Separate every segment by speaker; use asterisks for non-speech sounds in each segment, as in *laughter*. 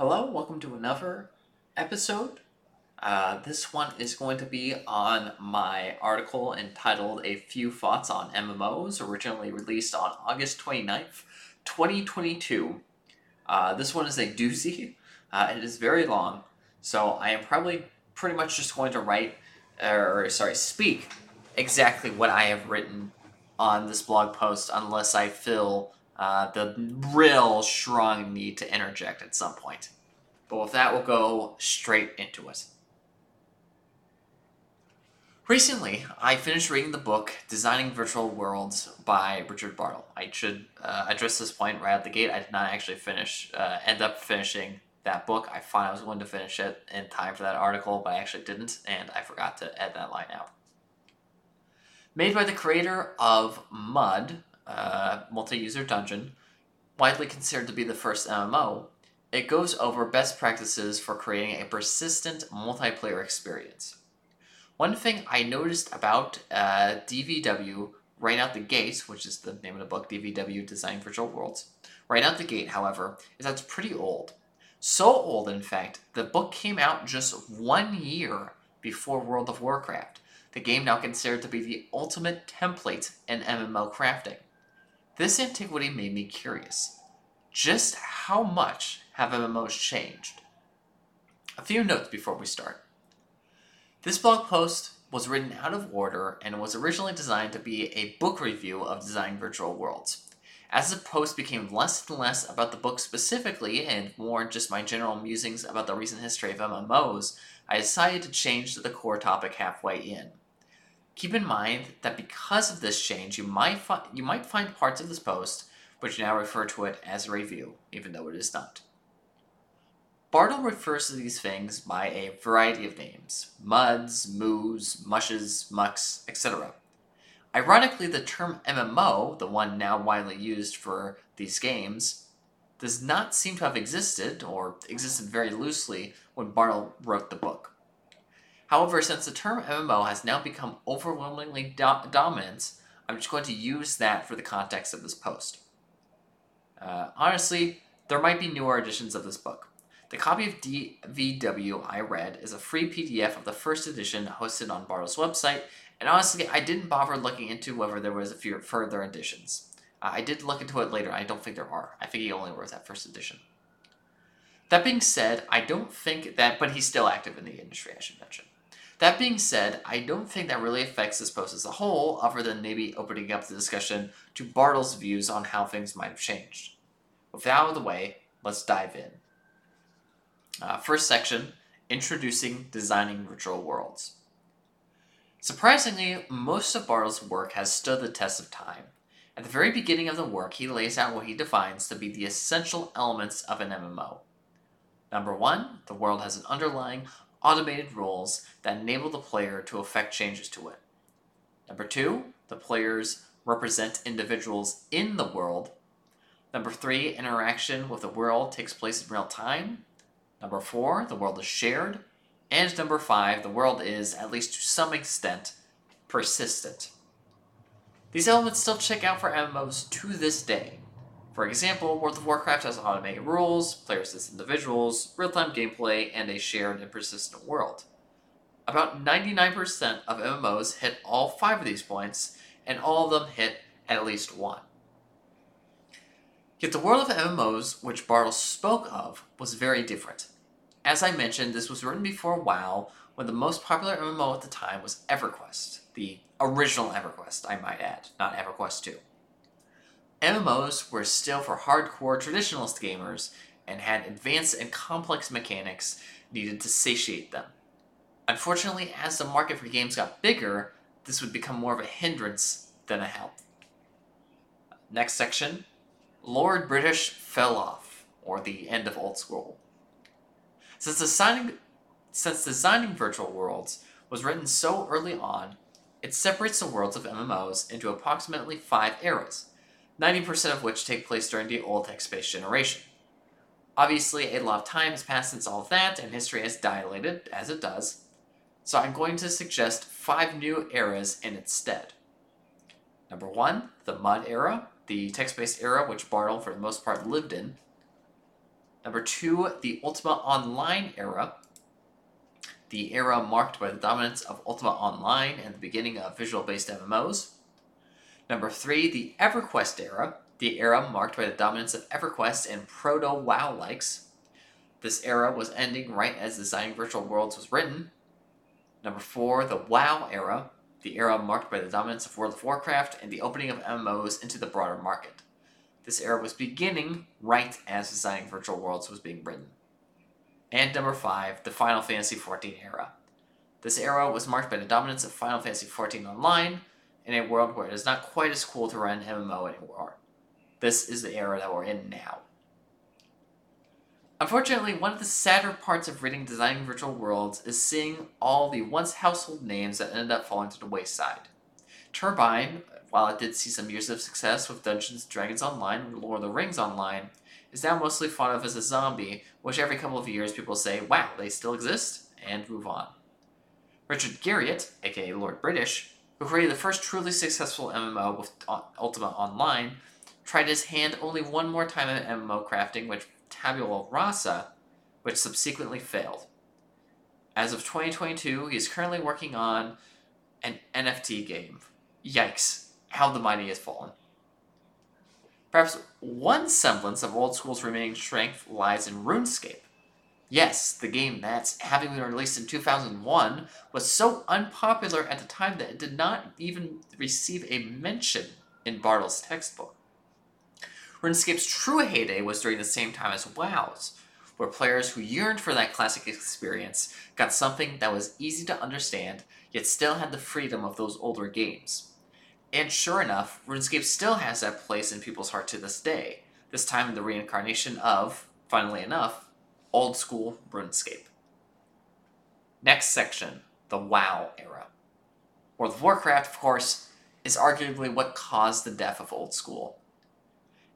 Speaker 1: Hello, welcome to another episode. Uh, this one is going to be on my article entitled A Few Thoughts on MMOs, originally released on August 29th, 2022. Uh, this one is a doozy. Uh, it is very long, so I am probably pretty much just going to write, or sorry, speak exactly what I have written on this blog post unless I feel uh, the real strong need to interject at some point. But with that, we'll go straight into it. Recently, I finished reading the book Designing Virtual Worlds by Richard Bartle. I should uh, address this point right out the gate. I did not actually finish, uh, end up finishing that book. I thought I was going to finish it in time for that article, but I actually didn't, and I forgot to add that line out. Made by the creator of Mud, uh, multi-user dungeon, widely considered to be the first MMO, it goes over best practices for creating a persistent multiplayer experience. One thing I noticed about uh, DVW right out the gate, which is the name of the book, DVW Design Virtual Worlds, right out the gate, however, is that it's pretty old. So old, in fact, the book came out just one year before World of Warcraft, the game now considered to be the ultimate template in MMO crafting. This antiquity made me curious. Just how much have MMOs changed? A few notes before we start. This blog post was written out of order and was originally designed to be a book review of Design Virtual Worlds. As the post became less and less about the book specifically and more just my general musings about the recent history of MMOs, I decided to change the core topic halfway in. Keep in mind that because of this change, you might, fi- you might find parts of this post which now refer to it as a review, even though it is not. Bartle refers to these things by a variety of names muds, moos, mushes, mucks, etc. Ironically, the term MMO, the one now widely used for these games, does not seem to have existed, or existed very loosely, when Bartle wrote the book. However, since the term MMO has now become overwhelmingly do- dominant, I'm just going to use that for the context of this post. Uh, honestly, there might be newer editions of this book. The copy of DVW I read is a free PDF of the first edition hosted on Bartle's website, and honestly, I didn't bother looking into whether there was a few further editions. Uh, I did look into it later. I don't think there are. I think he only wrote that first edition. That being said, I don't think that, but he's still active in the industry, I should mention. That being said, I don't think that really affects this post as a whole, other than maybe opening up the discussion to Bartle's views on how things might have changed. With that out of the way, let's dive in. Uh, first section Introducing Designing Virtual Worlds. Surprisingly, most of Bartle's work has stood the test of time. At the very beginning of the work, he lays out what he defines to be the essential elements of an MMO. Number one, the world has an underlying automated rules that enable the player to effect changes to it. Number two, the players represent individuals in the world. Number three, interaction with the world takes place in real time. Number four, the world is shared. And number five, the world is, at least to some extent, persistent. These elements still check out for MMOs to this day. For example, World of Warcraft has automated rules, players as individuals, real time gameplay, and a shared and persistent world. About 99% of MMOs hit all five of these points, and all of them hit at least one. Yet the world of MMOs, which Bartle spoke of, was very different. As I mentioned, this was written before WoW, when the most popular MMO at the time was EverQuest, the original EverQuest, I might add, not EverQuest 2. MMOs were still for hardcore traditionalist gamers and had advanced and complex mechanics needed to satiate them. Unfortunately, as the market for games got bigger, this would become more of a hindrance than a help. Next section Lord British fell off, or the end of old school. Since designing, since designing virtual worlds was written so early on, it separates the worlds of MMOs into approximately five eras, 90% of which take place during the old text-based generation. Obviously, a lot of time has passed since all of that, and history has dilated, as it does, so I'm going to suggest five new eras in its stead. Number one, the Mud era, the text based era which Bartle, for the most part, lived in. Number two, the Ultima Online era. The era marked by the dominance of Ultima Online and the beginning of visual based MMOs. Number three, the EverQuest era. The era marked by the dominance of EverQuest and proto WoW likes. This era was ending right as Designing Virtual Worlds was written. Number four, the WoW era, the era marked by the dominance of World of Warcraft and the opening of MMOs into the broader market. This era was beginning right as Designing Virtual Worlds was being written. And number five, the Final Fantasy XIV era. This era was marked by the dominance of Final Fantasy XIV Online in a world where it is not quite as cool to run MMO anymore. This is the era that we're in now. Unfortunately, one of the sadder parts of reading Designing Virtual Worlds is seeing all the once household names that ended up falling to the wayside. Turbine, while it did see some years of success with Dungeons Dragons Online and Lord of the Rings Online, is now mostly thought of as a zombie, which every couple of years people say, wow, they still exist, and move on. Richard Garriott, aka Lord British, who created the first truly successful MMO with uh, Ultima Online, tried his hand only one more time at MMO crafting, which Tabula Rasa, which subsequently failed. As of 2022, he is currently working on an NFT game. Yikes, how the mighty has fallen. Perhaps one semblance of old school's remaining strength lies in RuneScape. Yes, the game that's having been released in 2001 was so unpopular at the time that it did not even receive a mention in Bartle's textbook. RuneScape's true heyday was during the same time as WoW's, where players who yearned for that classic experience got something that was easy to understand, yet still had the freedom of those older games. And sure enough, RuneScape still has that place in people's heart to this day, this time in the reincarnation of, funnily enough, old school RuneScape. Next section, the WoW era. World of Warcraft, of course, is arguably what caused the death of old school.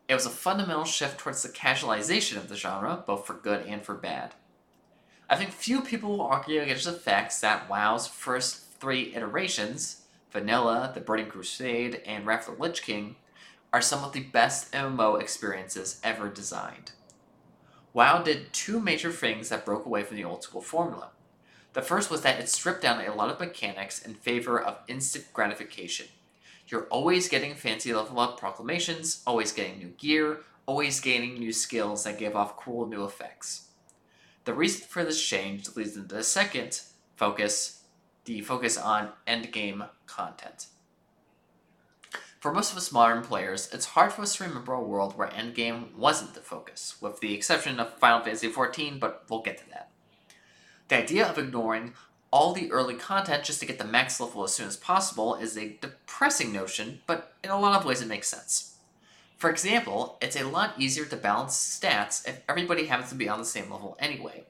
Speaker 1: It was a fundamental shift towards the casualization of the genre, both for good and for bad. I think few people will argue against the fact that WoW's first three iterations, Vanilla, The Burning Crusade, and Wrath of the Lich King, are some of the best MMO experiences ever designed. WoW did two major things that broke away from the old school formula. The first was that it stripped down a lot of mechanics in favor of instant gratification. You're always getting fancy level up proclamations, always getting new gear, always gaining new skills that give off cool new effects. The reason for this change leads into the second focus, the focus on endgame content. For most of us modern players, it's hard for us to remember a world where endgame wasn't the focus, with the exception of Final Fantasy XIV, but we'll get to that. The idea of ignoring all the early content just to get the max level as soon as possible is a depressing notion, but in a lot of ways it makes sense. For example, it's a lot easier to balance stats if everybody happens to be on the same level anyway.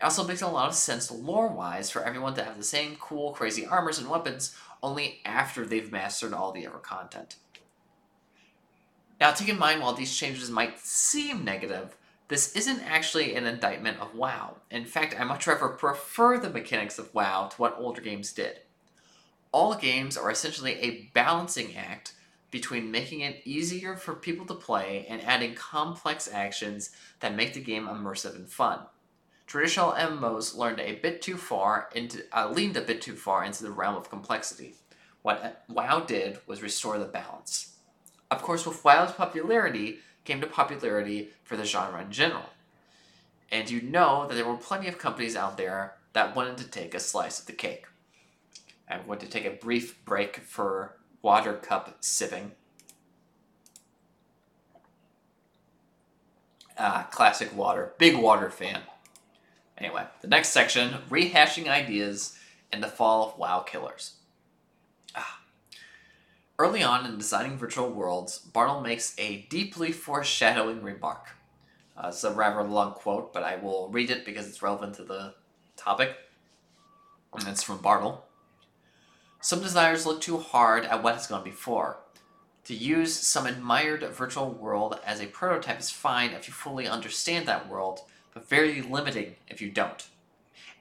Speaker 1: It also makes a lot of sense lore wise for everyone to have the same cool, crazy armors and weapons only after they've mastered all the ever content. Now, take in mind while these changes might seem negative, this isn't actually an indictment of WoW. In fact, I much rather prefer the mechanics of WoW to what older games did. All games are essentially a balancing act between making it easier for people to play and adding complex actions that make the game immersive and fun. Traditional MMOs learned a bit too far into uh, leaned a bit too far into the realm of complexity. What WoW did was restore the balance. Of course, with WoW's popularity, came to popularity for the genre in general. And you know that there were plenty of companies out there that wanted to take a slice of the cake. I'm going to take a brief break for water cup sipping. Ah, classic water. Big water fan. Anyway, the next section rehashing ideas and the fall of WoW killers. Early on in designing virtual worlds, Bartle makes a deeply foreshadowing remark. Uh, it's a rather long quote, but I will read it because it's relevant to the topic. And it's from Bartle. Some designers look too hard at what has gone before. To use some admired virtual world as a prototype is fine if you fully understand that world, but very limiting if you don't.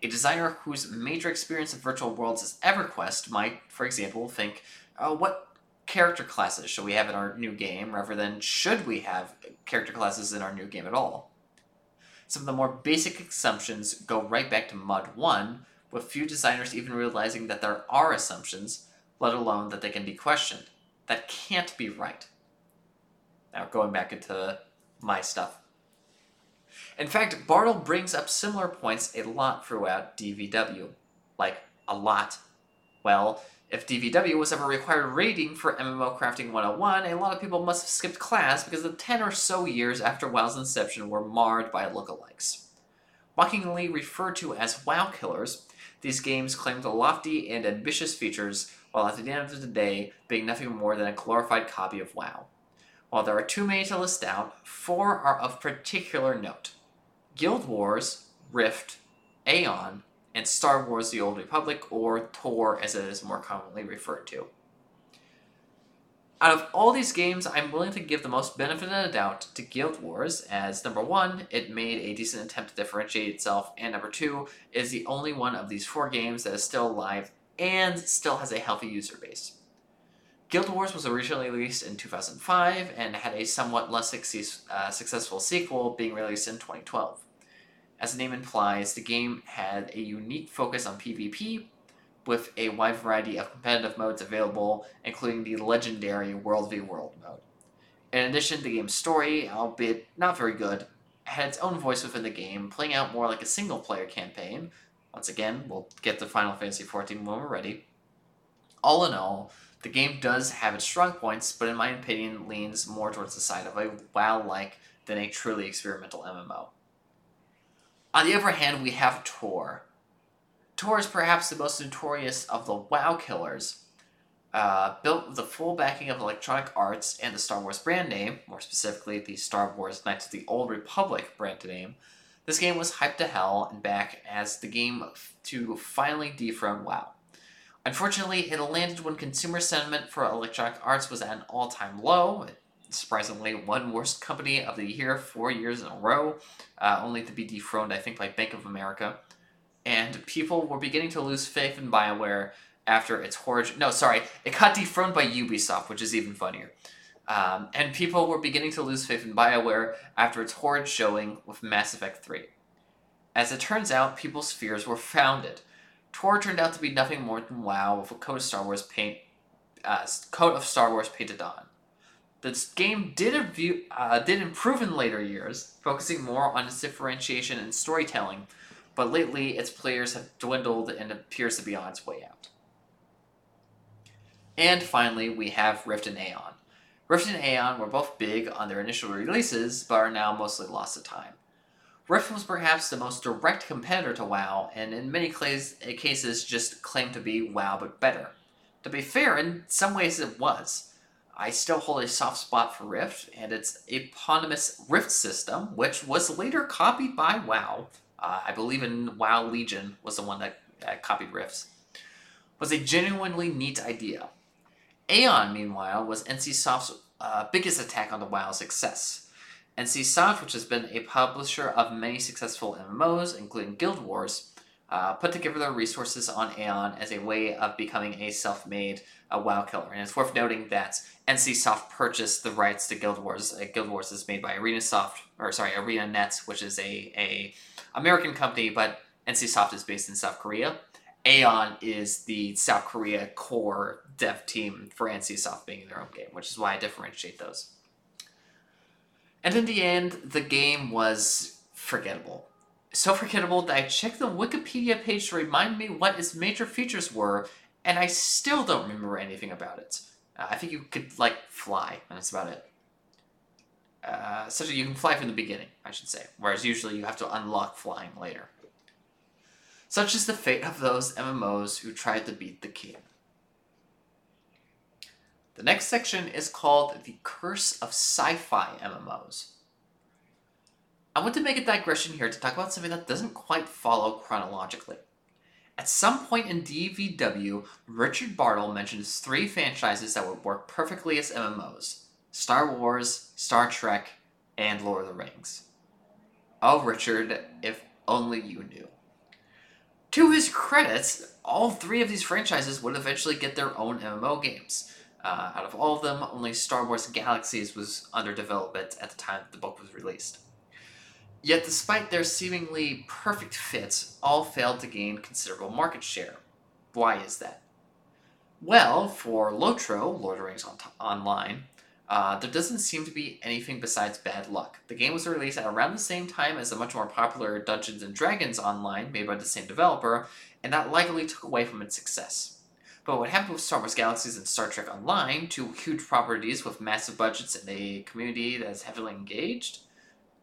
Speaker 1: A designer whose major experience of virtual worlds is EverQuest might, for example, think, oh, what character classes should we have in our new game rather than should we have character classes in our new game at all. Some of the more basic assumptions go right back to Mud 1, with few designers even realizing that there are assumptions, let alone that they can be questioned. That can't be right. Now, going back into my stuff. In fact, Bartle brings up similar points a lot throughout DVW. Like, a lot. Well, if DVW was ever required reading for MMO Crafting 101, a lot of people must have skipped class because the 10 or so years after WoW's inception were marred by lookalikes. Mockingly referred to as WoW killers, these games claimed the lofty and ambitious features, while at the end of the day being nothing more than a glorified copy of WoW. While there are too many to list out, four are of particular note Guild Wars, Rift, Aion, and Star Wars The Old Republic, or Tor as it is more commonly referred to. Out of all these games, I'm willing to give the most benefit of the doubt to Guild Wars, as number one, it made a decent attempt to differentiate itself, and number two, is the only one of these four games that is still alive and still has a healthy user base. Guild Wars was originally released in 2005 and had a somewhat less success, uh, successful sequel being released in 2012. As the name implies, the game had a unique focus on PvP, with a wide variety of competitive modes available, including the legendary World v World mode. In addition, the game's story, albeit not very good, had its own voice within the game, playing out more like a single player campaign. Once again, we'll get to Final Fantasy XIV when we're ready. All in all, the game does have its strong points, but in my opinion, leans more towards the side of a WoW like than a truly experimental MMO. On the other hand, we have Tor. Tor is perhaps the most notorious of the WoW killers. Uh, built with the full backing of Electronic Arts and the Star Wars brand name, more specifically the Star Wars Knights of the Old Republic brand name, this game was hyped to hell and back as the game to finally dethrone WoW. Unfortunately, it landed when consumer sentiment for Electronic Arts was at an all time low, surprisingly one worst company of the year four years in a row, uh, only to be dethroned, I think, by Bank of America. And people were beginning to lose faith in BioWare after its horrid. No, sorry, it got dethroned by Ubisoft, which is even funnier. Um, and people were beginning to lose faith in BioWare after its horrid showing with Mass Effect 3. As it turns out, people's fears were founded. Tor turned out to be nothing more than WoW with a coat of Star Wars paint, uh, coat of Star Wars painted on. This game did, view, uh, did improve in later years, focusing more on its differentiation and storytelling, but lately its players have dwindled and appears to be on its way out. And finally, we have Rift and Aion. Rift and Aion were both big on their initial releases, but are now mostly lost to time. Rift was perhaps the most direct competitor to WoW, and in many cases just claimed to be WoW but better. To be fair, in some ways it was. I still hold a soft spot for Rift and its eponymous Rift system, which was later copied by WoW. Uh, I believe in WoW Legion was the one that uh, copied Rifts. Was a genuinely neat idea. Aion, meanwhile, was NCSoft's uh, biggest attack on the WoW success. NCSoft, which has been a publisher of many successful MMOs, including Guild Wars, uh, put together their resources on Aion as a way of becoming a self-made uh, WoW killer. And it's worth noting that NCSoft purchased the rights to Guild Wars. Uh, Guild Wars is made by ArenaSoft, or sorry, ArenaNet, which is a, a American company, but NCSoft is based in South Korea. Aion is the South Korea core dev team for NCSoft being their own game, which is why I differentiate those. And in the end, the game was forgettable so forgettable that I checked the Wikipedia page to remind me what its major features were, and I still don't remember anything about it. Uh, I think you could, like, fly, and that's about it. Uh, that you can fly from the beginning, I should say, whereas usually you have to unlock flying later. Such is the fate of those MMOs who tried to beat the king. The next section is called The Curse of Sci Fi MMOs. I want to make a digression here to talk about something that doesn't quite follow chronologically. At some point in DVW, Richard Bartle mentions three franchises that would work perfectly as MMOs Star Wars, Star Trek, and Lord of the Rings. Oh, Richard, if only you knew. To his credit, all three of these franchises would eventually get their own MMO games. Uh, out of all of them, only Star Wars Galaxies was under development at the time the book was released. Yet, despite their seemingly perfect fits, all failed to gain considerable market share. Why is that? Well, for Lotro, Lord of the Rings on Online, uh, there doesn't seem to be anything besides bad luck. The game was released at around the same time as the much more popular Dungeons and Dragons Online, made by the same developer, and that likely took away from its success. But what happened with Star Wars Galaxies and Star Trek Online, two huge properties with massive budgets and a community that is heavily engaged?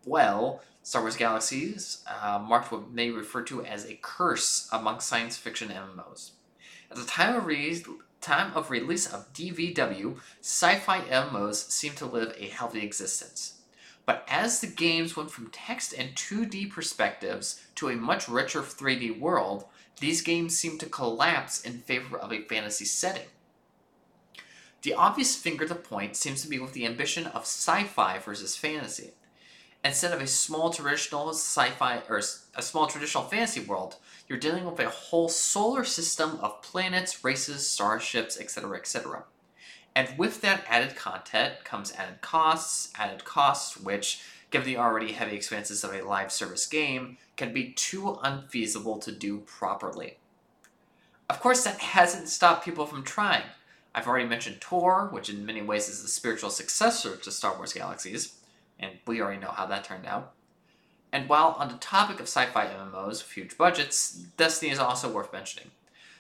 Speaker 1: Well, Star Wars Galaxies uh, marked what may refer to as a curse among science fiction MMOs. At the time of, re- time of release of DVW, sci-fi MMOs seemed to live a healthy existence. But as the games went from text and 2D perspectives to a much richer 3D world, these games seem to collapse in favor of a fantasy setting. The obvious finger to point seems to be with the ambition of sci fi versus fantasy. Instead of a small traditional sci-fi or a small traditional fantasy world, you're dealing with a whole solar system of planets, races, starships, etc., etc. And with that added content comes added costs, added costs which, given the already heavy expenses of a live service game, can be too unfeasible to do properly. Of course, that hasn't stopped people from trying. I've already mentioned Tor, which in many ways is the spiritual successor to Star Wars Galaxies and we already know how that turned out. And while on the topic of sci fi MMOs with huge budgets, Destiny is also worth mentioning.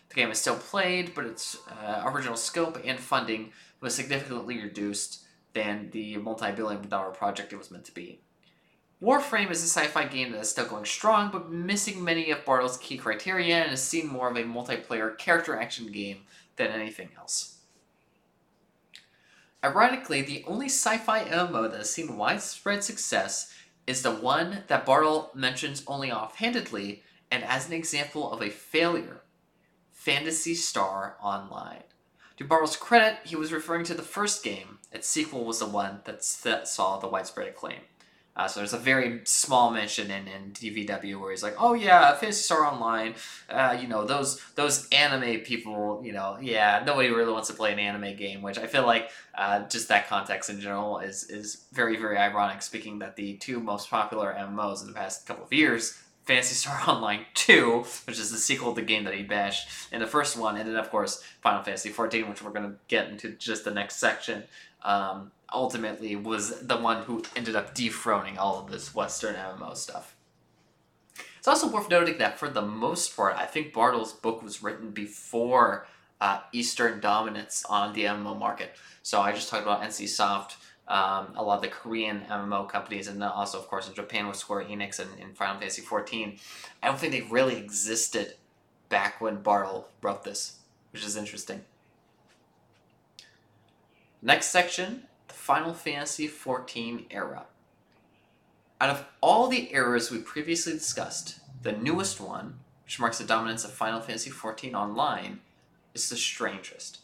Speaker 1: The game is still played, but its uh, original scope and funding was significantly reduced than the multi billion dollar project it was meant to be. Warframe is a sci fi game that is still going strong, but missing many of Bartle's key criteria and is seen more of a multiplayer character action game than anything else. Ironically, the only sci-fi MMO that has seen widespread success is the one that Bartle mentions only offhandedly and as an example of a failure. Phantasy Star Online. To Bartle's credit, he was referring to the first game. Its sequel was the one that saw the widespread acclaim. Uh, so there's a very small mention in, in DVW where he's like, "Oh yeah, Phantasy Star Online, uh, you know those those anime people, you know, yeah, nobody really wants to play an anime game." Which I feel like uh, just that context in general is is very very ironic. Speaking that the two most popular MMOs in the past couple of years Phantasy Star *laughs* Online 2, which is the sequel to the game that he bashed in the first one, and then, of course, Final Fantasy 14, which we're going to get into just the next section. Um, ultimately was the one who ended up dethroning all of this Western MMO stuff. It's also worth noting that for the most part, I think Bartle's book was written before uh, Eastern dominance on the MMO market. So I just talked about NCSoft, um, a lot of the Korean MMO companies, and also, of course, in Japan with Square Enix and, and Final Fantasy XIV. I don't think they really existed back when Bartle wrote this, which is interesting. Next section the Final Fantasy XIV era. Out of all the eras we previously discussed, the newest one, which marks the dominance of Final Fantasy XIV Online, is the strangest.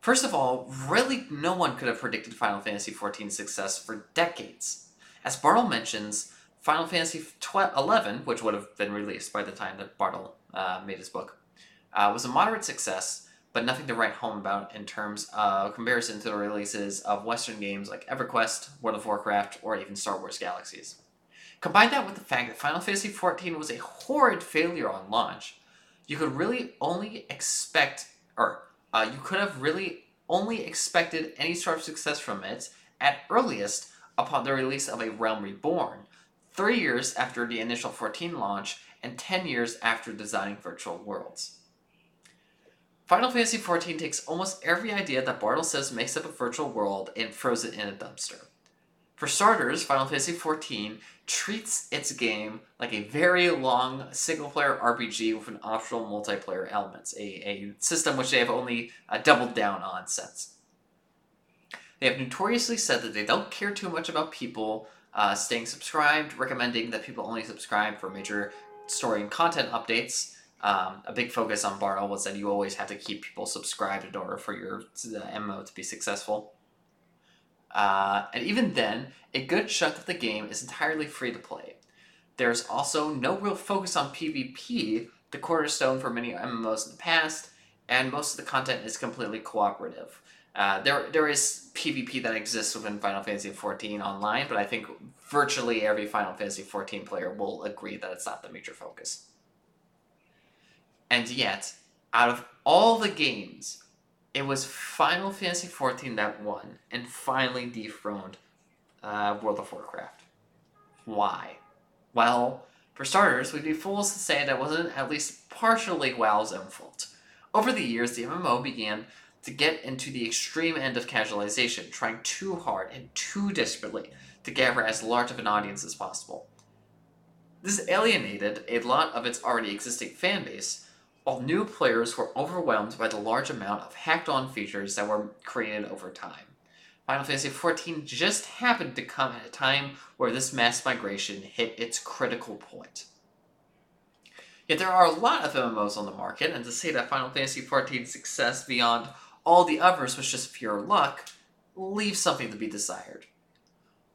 Speaker 1: First of all, really no one could have predicted Final Fantasy XIV's success for decades. As Bartle mentions, Final Fantasy XI, which would have been released by the time that Bartle uh, made his book, uh, was a moderate success but nothing to write home about in terms of comparison to the releases of Western games like EverQuest, World of Warcraft, or even Star Wars Galaxies. Combine that with the fact that Final Fantasy XIV was a horrid failure on launch, you could really only expect, or uh, you could have really only expected any sort of success from it at earliest upon the release of A Realm Reborn, three years after the initial 14 launch and 10 years after designing Virtual Worlds. Final Fantasy XIV takes almost every idea that Bartle says makes up a virtual world and throws it in a dumpster. For starters, Final Fantasy XIV treats its game like a very long single player RPG with an optional multiplayer elements, a, a system which they have only uh, doubled down on since. They have notoriously said that they don't care too much about people uh, staying subscribed, recommending that people only subscribe for major story and content updates, um, a big focus on Bartle was that you always have to keep people subscribed in order for your MMO to be successful. Uh, and even then, a good chunk of the game is entirely free to play. There's also no real focus on PvP, the cornerstone for many MMOs in the past, and most of the content is completely cooperative. Uh, there, there is PvP that exists within Final Fantasy XIV online, but I think virtually every Final Fantasy XIV player will agree that it's not the major focus. And yet, out of all the games, it was Final Fantasy XIV that won and finally dethroned uh, World of Warcraft. Why? Well, for starters, we'd be fools to say that wasn't at least partially WoW's own fault. Over the years, the MMO began to get into the extreme end of casualization, trying too hard and too desperately to gather as large of an audience as possible. This alienated a lot of its already existing fanbase, while new players were overwhelmed by the large amount of hacked on features that were created over time. Final Fantasy XIV just happened to come at a time where this mass migration hit its critical point. Yet there are a lot of MMOs on the market, and to say that Final Fantasy XIV's success beyond all the others was just pure luck, leaves something to be desired.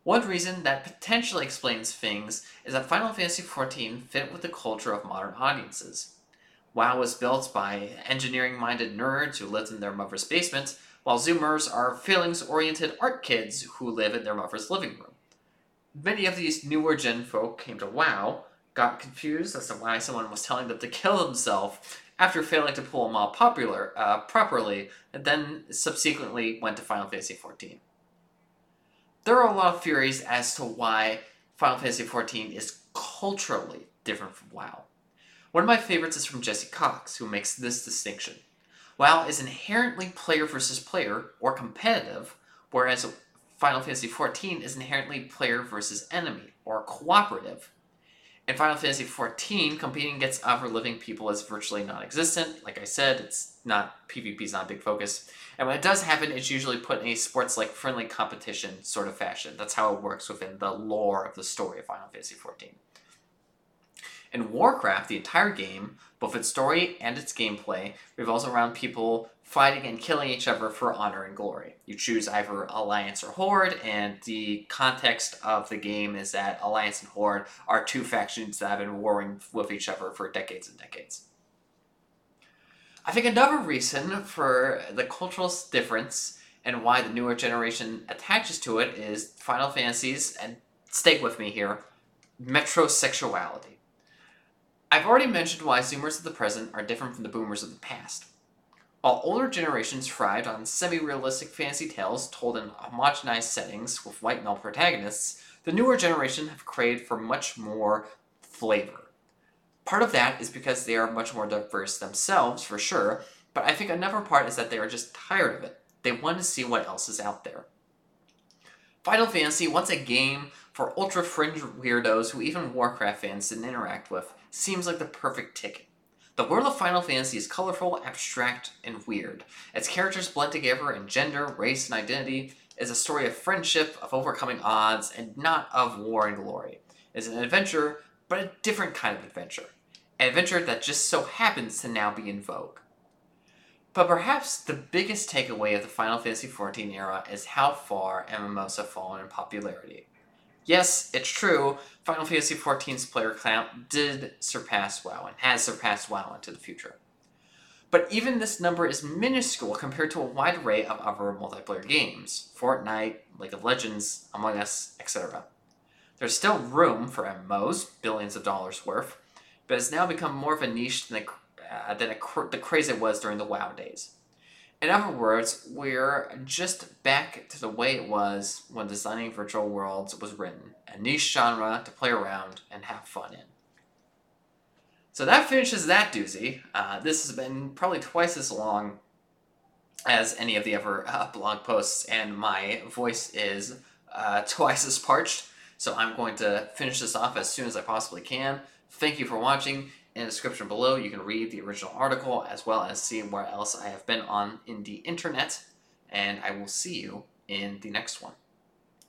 Speaker 1: One reason that potentially explains things is that Final Fantasy XIV fit with the culture of modern audiences. WoW was built by engineering minded nerds who lived in their mother's basement, while Zoomers are feelings oriented art kids who live in their mother's living room. Many of these newer gen folk came to WoW, got confused as to why someone was telling them to kill themselves, after failing to pull them off popular, uh, properly, and then subsequently went to Final Fantasy XIV. There are a lot of theories as to why Final Fantasy XIV is culturally different from WoW. One of my favorites is from Jesse Cox, who makes this distinction. WoW is inherently player versus player, or competitive, whereas Final Fantasy XIV is inherently player versus enemy, or cooperative. In Final Fantasy XIV, competing against other living people is virtually non-existent. Like I said, it's not PvP is not a big focus. And when it does happen, it's usually put in a sports-like friendly competition sort of fashion. That's how it works within the lore of the story of Final Fantasy XIV. In Warcraft, the entire game, both its story and its gameplay, revolves around people fighting and killing each other for honor and glory. You choose either Alliance or Horde, and the context of the game is that Alliance and Horde are two factions that have been warring with each other for decades and decades. I think another reason for the cultural difference and why the newer generation attaches to it is Final Fantasies, and stay with me here, metrosexuality. I've already mentioned why Zoomers of the present are different from the Boomers of the past. While older generations thrived on semi-realistic fantasy tales told in homogenized settings with white male protagonists, the newer generation have craved for much more flavor. Part of that is because they are much more diverse themselves, for sure, but I think another part is that they are just tired of it. They want to see what else is out there. Final Fantasy, once a game for ultra fringe weirdos who even Warcraft fans didn't interact with, seems like the perfect ticket. The world of Final Fantasy is colorful, abstract, and weird. Its characters blend together in gender, race, and identity. It is a story of friendship, of overcoming odds, and not of war and glory. It is an adventure, but a different kind of adventure. An adventure that just so happens to now be in vogue. But perhaps the biggest takeaway of the Final Fantasy XIV era is how far MMOs have fallen in popularity. Yes, it's true, Final Fantasy XIV's player count did surpass WoW and has surpassed WoW into the future. But even this number is minuscule compared to a wide array of other multiplayer games Fortnite, League of Legends, Among Us, etc. There's still room for MMOs, billions of dollars worth, but it's now become more of a niche than, a, uh, than a, the craze it was during the WoW days. In other words, we're just back to the way it was when designing virtual worlds was written a niche genre to play around and have fun in. So that finishes that doozy. Uh, this has been probably twice as long as any of the other uh, blog posts, and my voice is uh, *laughs* twice as parched. So I'm going to finish this off as soon as I possibly can. Thank you for watching. In the description below, you can read the original article as well as see where else I have been on in the internet. And I will see you in the next one.